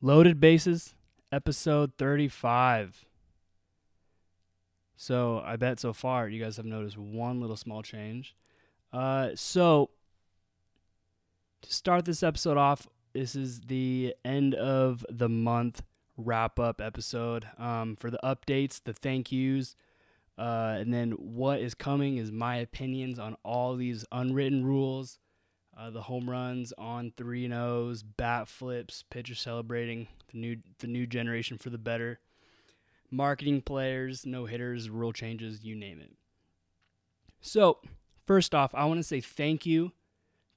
Loaded Bases, episode 35. So I bet so far you guys have noticed one little small change. Uh, so to start this episode off, this is the end of the month wrap up episode. Um, for the updates, the thank yous, uh, and then what is coming is my opinions on all these unwritten rules, uh, the home runs on three and bat flips, pitcher celebrating the new the new generation for the better, marketing players, no hitters, rule changes, you name it. So first off, I want to say thank you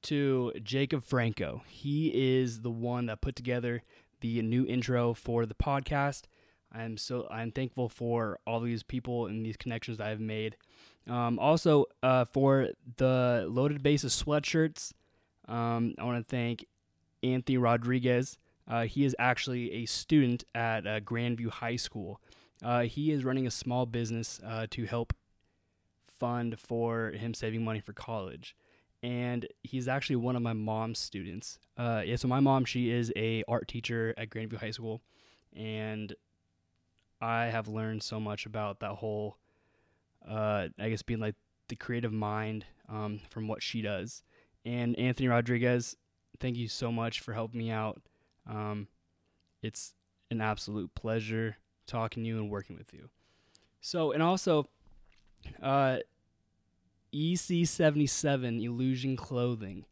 to Jacob Franco. He is the one that put together the new intro for the podcast. I'm so I'm thankful for all these people and these connections I've made. Um, also, uh, for the loaded bases sweatshirts, um, I want to thank Anthony Rodriguez. Uh, he is actually a student at uh, Grandview High School. Uh, he is running a small business uh, to help fund for him saving money for college and he's actually one of my mom's students. Uh, yeah, so my mom, she is a art teacher at Grandview High School, and I have learned so much about that whole, uh, I guess, being like the creative mind um, from what she does. And Anthony Rodriguez, thank you so much for helping me out. Um, it's an absolute pleasure talking to you and working with you. So, and also, uh, EC77 Illusion Clothing,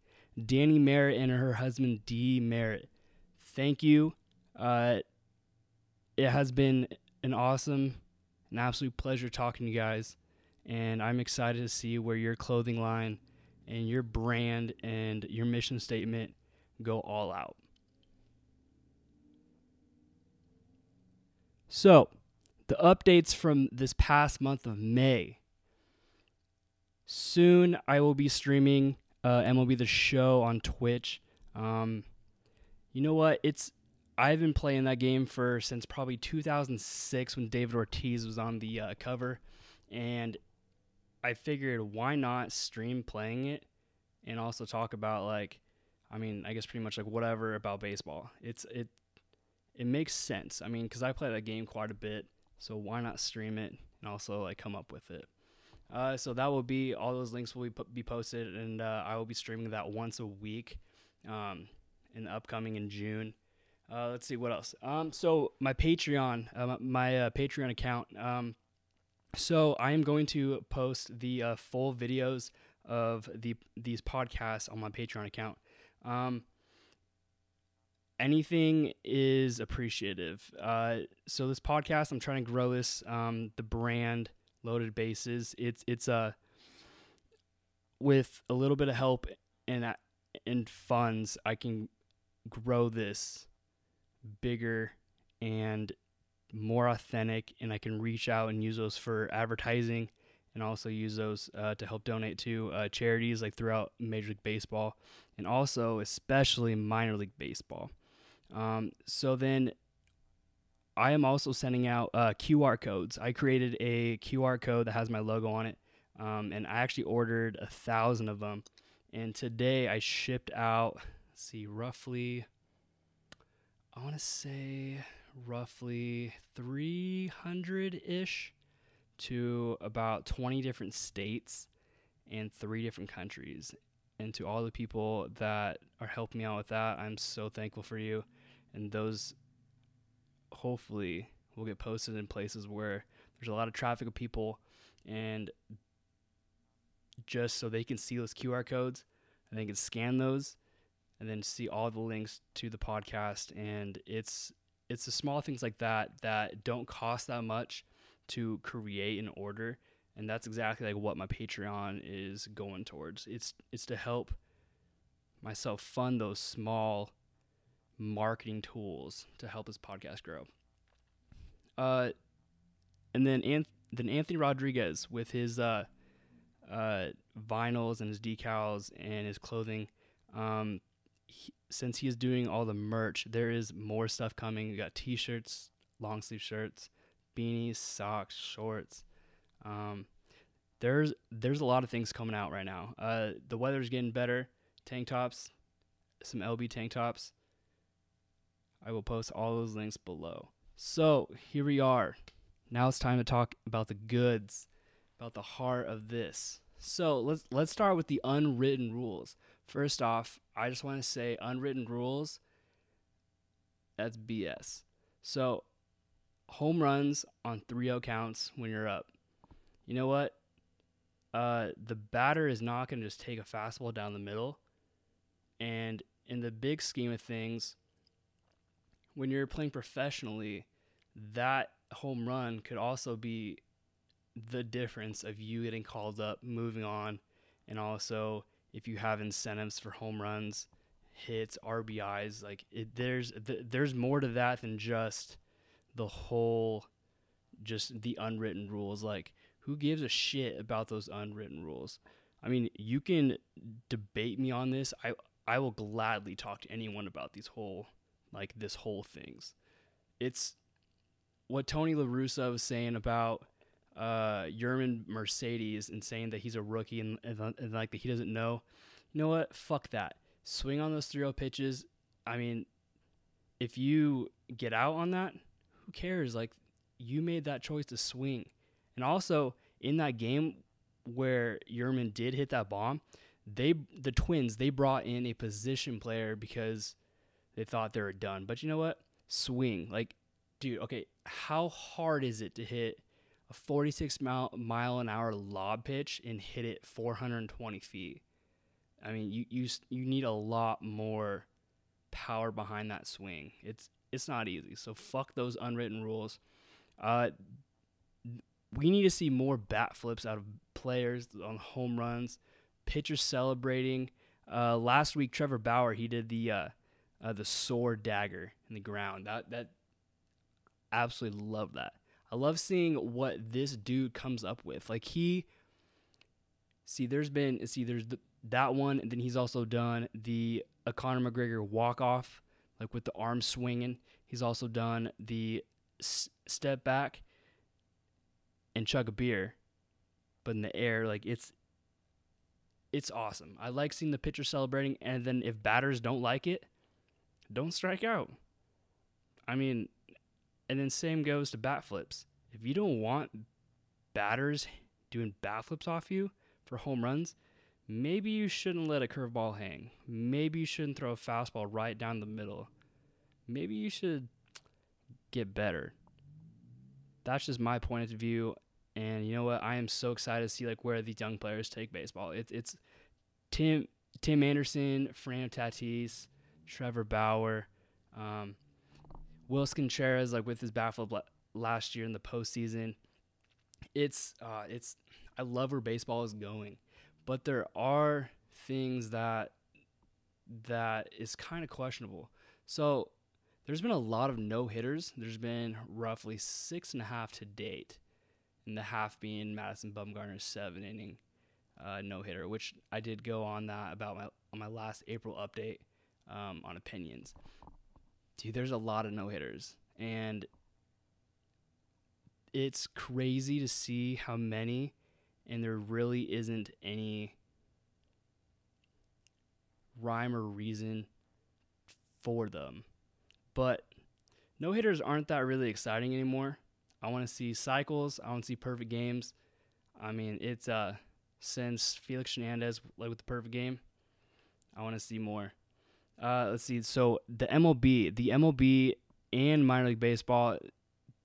Danny Merritt and her husband D Merritt. Thank you. Uh, it has been an awesome, an absolute pleasure talking to you guys, and I'm excited to see where your clothing line and your brand and your mission statement go all out. So, the updates from this past month of May soon I will be streaming uh, MLB The Show on Twitch. Um, you know what? It's I've been playing that game for since probably 2006 when David Ortiz was on the uh, cover, and I figured why not stream playing it and also talk about like, I mean, I guess pretty much like whatever about baseball. It's it it makes sense. I mean, because I play that game quite a bit, so why not stream it and also like come up with it. Uh, so that will be all those links will be, be posted, and uh, I will be streaming that once a week um, in the upcoming in June. Uh, let's see what else. Um, so my Patreon, uh, my uh, Patreon account. Um, so I am going to post the uh, full videos of the these podcasts on my Patreon account. Um, anything is appreciative. so this podcast, I'm trying to grow this, um, the brand loaded bases. It's it's a uh, with a little bit of help and and funds, I can grow this bigger and more authentic, and I can reach out and use those for advertising, and also use those uh, to help donate to uh, charities like throughout Major League Baseball, and also especially minor league baseball. Um, so then I am also sending out uh, QR codes. I created a QR code that has my logo on it, um, and I actually ordered a thousand of them. And today I shipped out, see, roughly, I want to say roughly 300 ish to about 20 different states and three different countries. And to all the people that are helping me out with that, I'm so thankful for you. And those hopefully will get posted in places where there's a lot of traffic of people and just so they can see those QR codes and they can scan those and then see all the links to the podcast and it's it's the small things like that that don't cost that much to create and order and that's exactly like what my Patreon is going towards. It's it's to help myself fund those small marketing tools to help this podcast grow. Uh, and then Anth- then Anthony Rodriguez with his uh, uh, vinyls and his decals and his clothing. Um, he, since he is doing all the merch, there is more stuff coming. We got T-shirts, long sleeve shirts, beanies, socks, shorts. Um, there's there's a lot of things coming out right now. Uh, the weather's getting better. Tank tops, some LB tank tops. I will post all those links below. So here we are. Now it's time to talk about the goods, about the heart of this. So let's let's start with the unwritten rules. First off, I just want to say unwritten rules. That's BS. So home runs on 3-0 counts when you're up. You know what? Uh, the batter is not going to just take a fastball down the middle. And in the big scheme of things, when you're playing professionally, that home run could also be the difference of you getting called up, moving on, and also if you have incentives for home runs, hits, RBIs, like it, there's th- there's more to that than just the whole just the unwritten rules like who gives a shit about those unwritten rules? I mean, you can debate me on this. I I will gladly talk to anyone about these whole like this whole things. It's what Tony La Russa was saying about uh Yermin Mercedes and saying that he's a rookie and, and, and like that he doesn't know. You know what? Fuck that. Swing on those 3 pitches. I mean, if you get out on that, who cares? Like you made that choice to swing. And also in that game where Yermin did hit that bomb, they the Twins they brought in a position player because they thought they were done. But you know what? Swing like, dude. Okay, how hard is it to hit a 46 mile mile an hour lob pitch and hit it 420 feet? I mean, you you you need a lot more power behind that swing. It's it's not easy. So fuck those unwritten rules. Uh, we need to see more bat flips out of players on home runs, pitchers celebrating. Uh, last week, Trevor Bauer he did the uh, uh, the sword dagger in the ground. That that absolutely love that. I love seeing what this dude comes up with. Like he, see, there's been see there's the, that one, and then he's also done the Conor McGregor walk off, like with the arm swinging. He's also done the s- step back and chug a beer, but in the air, like it's it's awesome. I like seeing the pitcher celebrating, and then if batters don't like it, don't strike out. I mean, and then same goes to bat flips. If you don't want batters doing bat flips off you for home runs, maybe you shouldn't let a curveball hang. Maybe you shouldn't throw a fastball right down the middle. Maybe you should get better. That's just my point of view. And you know what? I am so excited to see like where these young players take baseball. It's it's Tim Tim Anderson, Fernando Tatis, Trevor Bauer, um, Willson Contreras, like with his bat flip last year in the postseason. It's uh, it's I love where baseball is going, but there are things that that is kind of questionable. So there's been a lot of no hitters. There's been roughly six and a half to date and the half being Madison Bumgarner's seven inning uh, no hitter, which I did go on that about my on my last April update um, on opinions. Dude, there's a lot of no hitters, and it's crazy to see how many, and there really isn't any rhyme or reason for them. But no hitters aren't that really exciting anymore. I want to see cycles. I want to see perfect games. I mean, it's uh since Felix Hernandez like with the perfect game. I want to see more. Uh, let's see. So the MLB, the MLB and minor league baseball,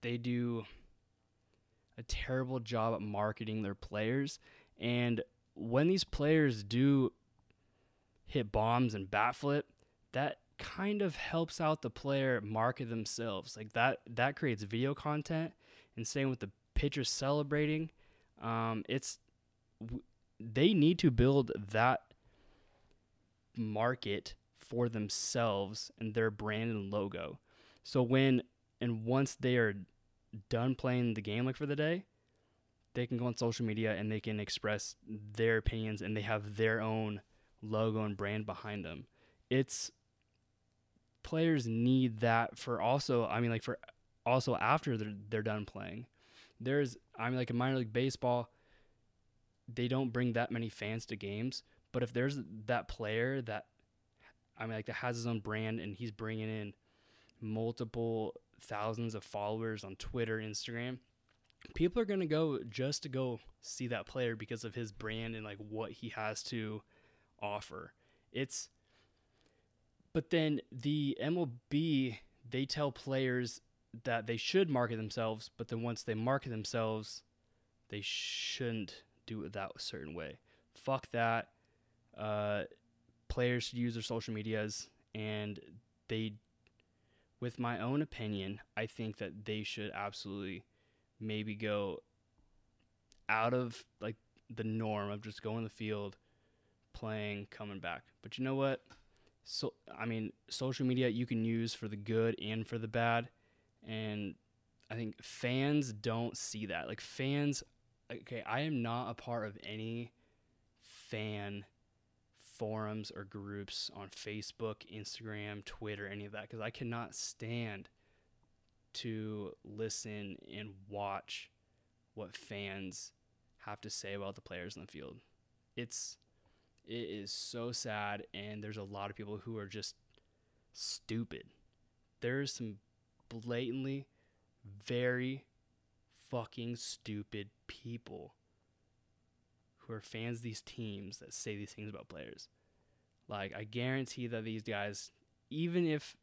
they do a terrible job at marketing their players. And when these players do hit bombs and bat flip, that kind of helps out the player market themselves. Like that that creates video content and same with the pitchers celebrating. Um, it's they need to build that market for themselves and their brand and logo. So when and once they are done playing the game like for the day, they can go on social media and they can express their opinions and they have their own logo and brand behind them. It's players need that for also I mean like for also after they're they're done playing. there's I mean like in minor league baseball, they don't bring that many fans to games. But if there's that player that I mean like that has his own brand and he's bringing in multiple thousands of followers on Twitter, Instagram, people are gonna go just to go see that player because of his brand and like what he has to offer. It's but then the MLB they tell players that they should market themselves, but then once they market themselves, they shouldn't do it that certain way. Fuck that. Uh, players should use their social medias, and they, with my own opinion, I think that they should absolutely maybe go out of like the norm of just going the field, playing, coming back. But you know what? So I mean, social media you can use for the good and for the bad, and I think fans don't see that. Like fans, okay, I am not a part of any fan forums or groups on Facebook, Instagram, Twitter, any of that because I cannot stand to listen and watch what fans have to say about the players in the field. It's it is so sad and there's a lot of people who are just stupid. There's some blatantly very fucking stupid people are fans of these teams that say these things about players. Like I guarantee that these guys even if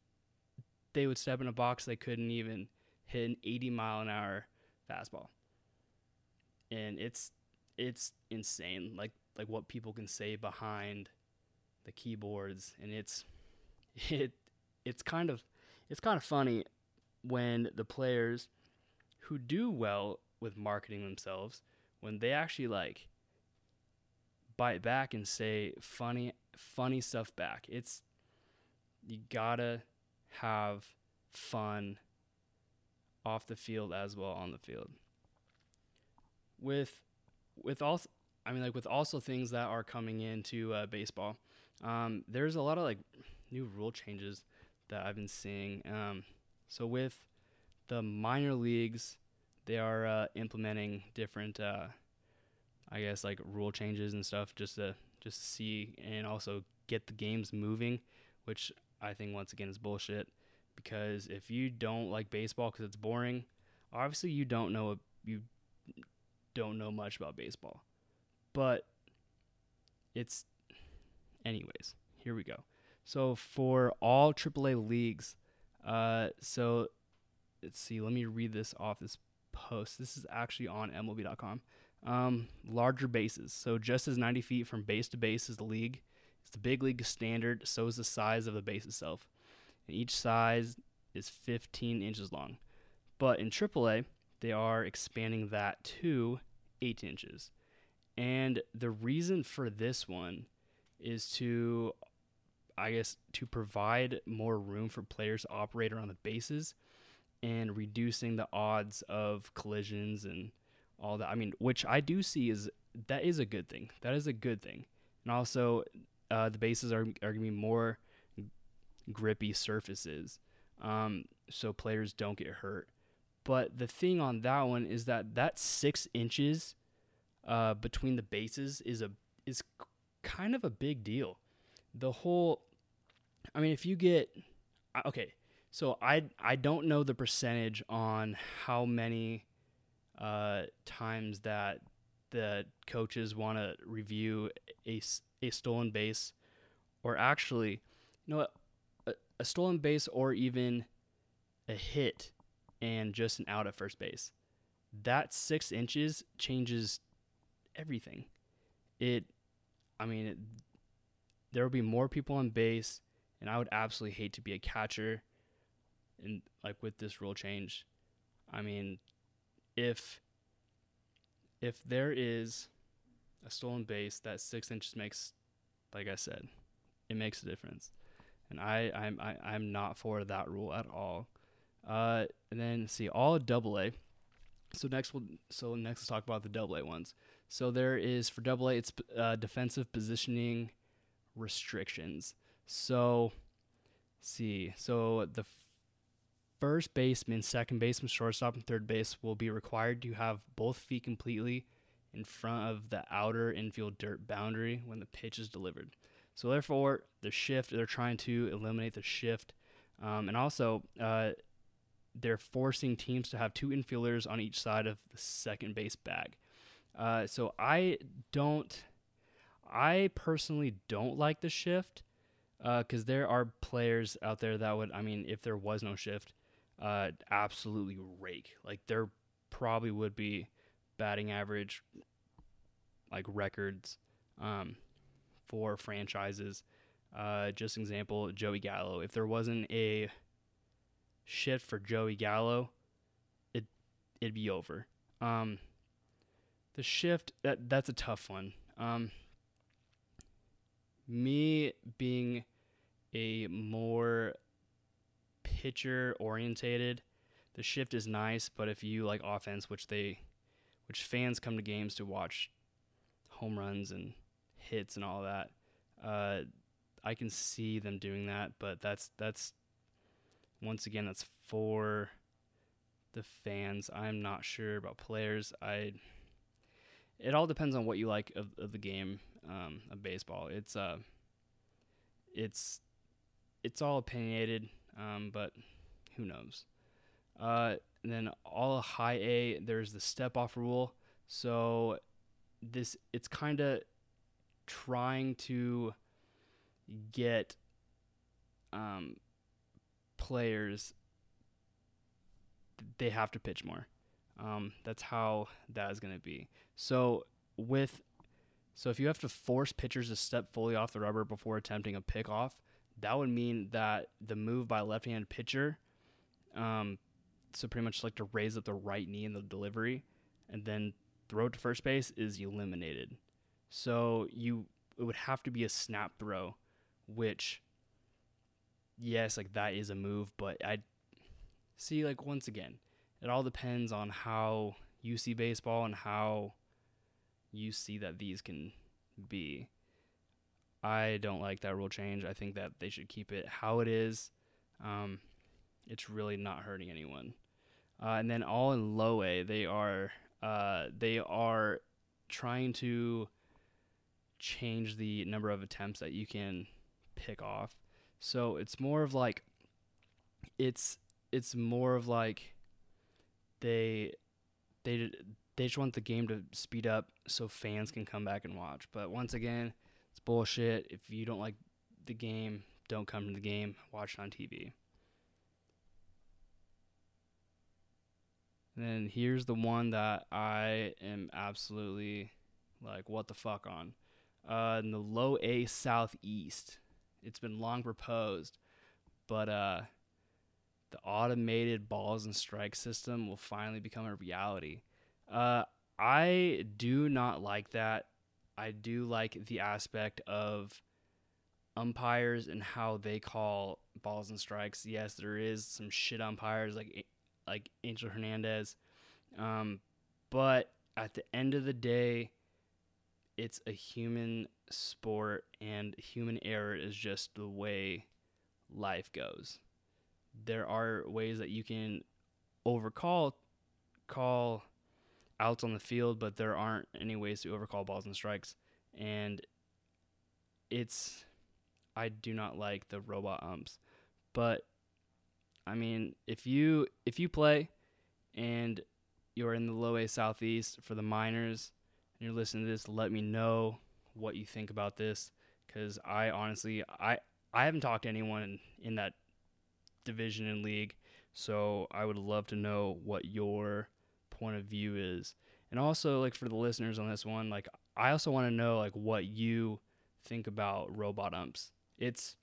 they would step in a box they couldn't even hit an 80 mile an hour fastball. And it's it's insane like like what people can say behind the keyboards and it's it it's kind of it's kind of funny when the players who do well with marketing themselves when they actually like bite back and say funny funny stuff back it's you gotta have fun off the field as well on the field. With with also I mean like with also things that are coming into uh, baseball, um, there's a lot of like new rule changes that I've been seeing. Um, so with the minor leagues, they are uh, implementing different, uh, I guess like rule changes and stuff just to just to see and also get the games moving, which I think once again is bullshit because if you don't like baseball because it's boring, obviously you don't know you don't know much about baseball. But it's anyways, here we go. So for all AAA leagues, uh so let's see, let me read this off this post. This is actually on MLB.com. Um, larger bases. So just as 90 feet from base to base is the league, it's the big league standard. So is the size of the base itself and each size is 15 inches long. But in AAA, they are expanding that to 8 inches. And the reason for this one is to, I guess, to provide more room for players to operate around the bases and reducing the odds of collisions and all that. I mean, which I do see is that is a good thing. That is a good thing. And also, uh, the bases are, are going to be more grippy surfaces um, so players don't get hurt. But the thing on that one is that that six inches uh, between the bases is a is kind of a big deal. The whole, I mean, if you get okay, so I I don't know the percentage on how many uh, times that the coaches want to review a, a stolen base, or actually, you know what? a stolen base or even a hit and just an out at first base. That six inches changes everything. It, I mean, it, there will be more people on base, and I would absolutely hate to be a catcher. And like with this rule change, I mean, if if there is a stolen base, that six inches makes, like I said, it makes a difference and I I'm I, I'm not for that rule at all. Uh, and then see all double A. So next we'll so next let's talk about the double A ones. So there is for double A it's uh, defensive positioning restrictions. So see so the first baseman, second baseman, shortstop, and third base will be required to have both feet completely in front of the outer infield dirt boundary when the pitch is delivered. So therefore, the shift they're trying to eliminate the shift, um, and also uh, they're forcing teams to have two infielders on each side of the second base bag. Uh, so I don't, I personally don't like the shift because uh, there are players out there that would, I mean, if there was no shift, uh, absolutely rake. Like there probably would be batting average like records um, for franchises. Uh, just example, Joey Gallo. If there wasn't a shift for Joey Gallo, it it'd be over. Um, the shift that that's a tough one. Um, me being a more pitcher orientated, the shift is nice, but if you like offense, which they which fans come to games to watch home runs and hits and all that, uh, I can see them doing that, but that's that's once again that's for the fans. I'm not sure about players. I it all depends on what you like of, of the game um, of baseball. It's uh it's it's all opinionated, um, but who knows? Uh, then all high A, there's the step off rule. So this it's kind of trying to get um, players they have to pitch more. Um, that's how that is going to be. So with so if you have to force pitchers to step fully off the rubber before attempting a pickoff, that would mean that the move by a left-handed pitcher, um, so pretty much like to raise up the right knee in the delivery, and then throw it to first base is eliminated. So you it would have to be a snap throw, which yes, like that is a move, but I see like once again, it all depends on how you see baseball and how you see that these can be. I don't like that rule change. I think that they should keep it how it is. Um, it's really not hurting anyone. Uh, and then all in low A, they are uh, they are trying to change the number of attempts that you can pick off. So it's more of like it's it's more of like they they they just want the game to speed up so fans can come back and watch. But once again, it's bullshit. If you don't like the game, don't come to the game. Watch it on TV. And then here's the one that I am absolutely like, what the fuck on. Uh, in the low A Southeast, it's been long proposed, but uh, the automated balls and strike system will finally become a reality. Uh, I do not like that. I do like the aspect of umpires and how they call balls and strikes. Yes, there is some shit umpires like like Angel Hernandez, um, but at the end of the day, it's a human sport, and human error is just the way life goes. There are ways that you can overcall call outs on the field, but there aren't any ways to overcall balls and strikes. And it's I do not like the robot umps. But I mean, if you if you play and you're in the low A southeast for the minors and you're listening to this, let me know what you think about this cuz I honestly I I haven't talked to anyone in, in that division and league, so I would love to know what your point of view is. And also like for the listeners on this one, like I also want to know like what you think about robot umps. It's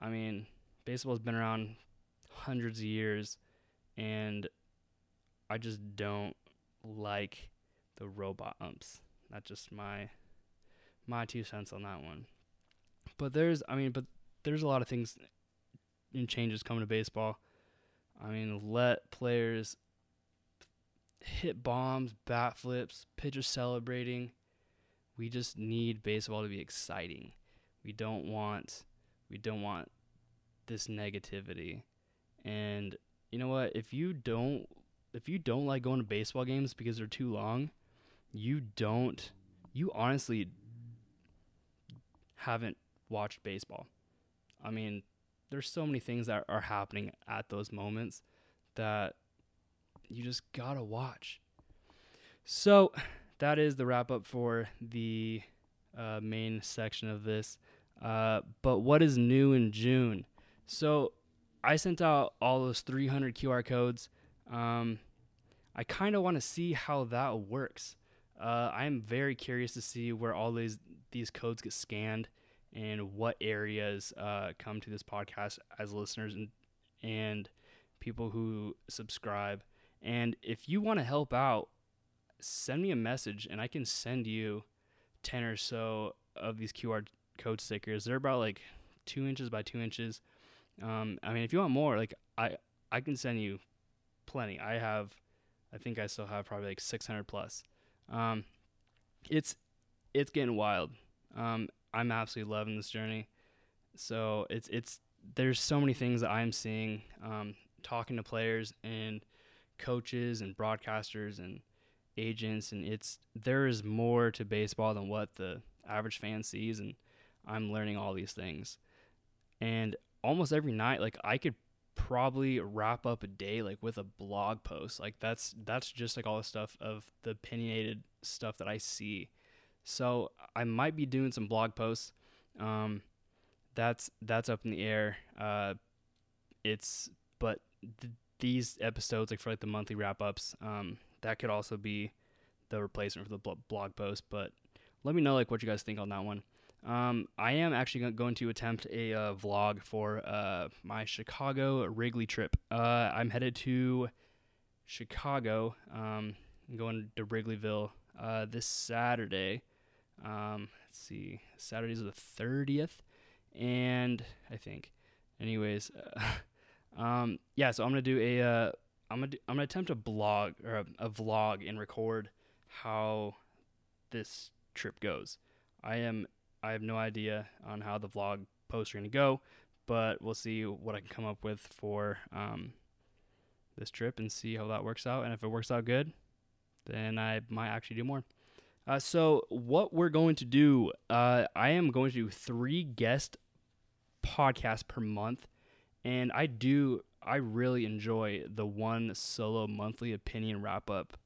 I mean, baseball's been around hundreds of years and I just don't like the robot umps. That's just my my two cents on that one. But there's I mean, but there's a lot of things and changes coming to baseball. I mean, let players hit bombs, bat flips, pitchers celebrating. We just need baseball to be exciting. We don't want we don't want this negativity. And you know what? If you don't if you don't like going to baseball games because they're too long, you don't you honestly haven't watched baseball. I mean, there's so many things that are happening at those moments that you just gotta watch. So that is the wrap up for the uh, main section of this. Uh, but what is new in June? So I sent out all those 300 QR codes. Um, I kind of want to see how that works. Uh, I'm very curious to see where all these these codes get scanned and what areas uh, come to this podcast as listeners and and people who subscribe. And if you want to help out, send me a message and I can send you ten or so of these QR code stickers. They're about like two inches by two inches. Um, I mean, if you want more, like I I can send you plenty. I have, I think I still have probably like 600 plus. Um, it's it's getting wild. Um, I'm absolutely loving this journey. So it's it's there's so many things that I'm seeing, um, talking to players and coaches and broadcasters and agents, and it's there is more to baseball than what the average fan sees, and I'm learning all these things. And almost every night, like I could probably wrap up a day like with a blog post. Like that's that's just like all the stuff of the opinionated stuff that I see. So I might be doing some blog posts. Um, that's that's up in the air. Uh, it's but th- these episodes like for like the monthly wrap ups. Um, that could also be the replacement for the blog post. But let me know like what you guys think on that one. Um, I am actually going to attempt a uh, vlog for uh, my Chicago Wrigley trip. Uh, I'm headed to Chicago. Um, going to Wrigleyville uh, this Saturday. Um, let's see, Saturday's the 30th, and I think, anyways, um, yeah. So I'm gonna do a, uh, I'm gonna do, I'm gonna attempt a blog or a, a vlog and record how this trip goes. I am I have no idea on how the vlog posts are to go, but we'll see what I can come up with for um, this trip and see how that works out. And if it works out good, then I might actually do more. Uh, so, what we're going to do, uh, I am going to do three guest podcasts per month. And I do, I really enjoy the one solo monthly opinion wrap up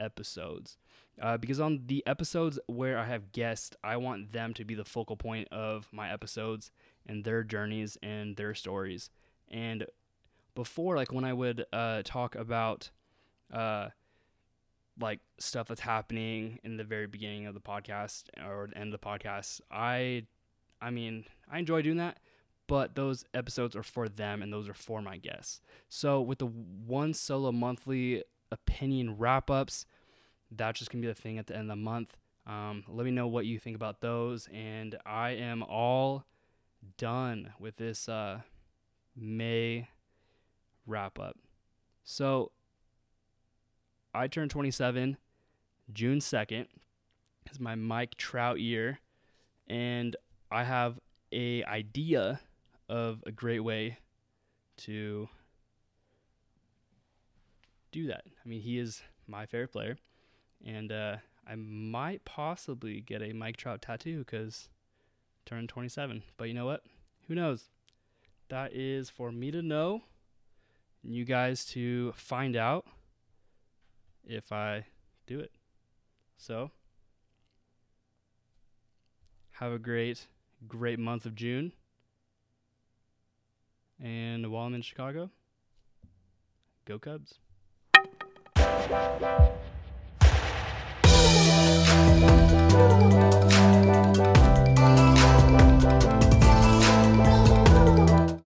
episodes. Uh, because on the episodes where I have guests, I want them to be the focal point of my episodes and their journeys and their stories. And before, like when I would uh, talk about uh, like stuff that's happening in the very beginning of the podcast or the end of the podcast, I, I mean, I enjoy doing that. But those episodes are for them and those are for my guests. So with the one solo monthly opinion wrap ups, that's just gonna be the thing at the end of the month. Um, let me know what you think about those, and I am all done with this uh, May wrap up. So I turned 27 June 2nd. Is my Mike Trout year, and I have a idea of a great way to do that. I mean, he is my favorite player and uh, I might possibly get a Mike Trout tattoo because turned 27. But you know what? Who knows? That is for me to know, and you guys to find out if I do it. So, have a great, great month of June. And while I'm in Chicago, go Cubs.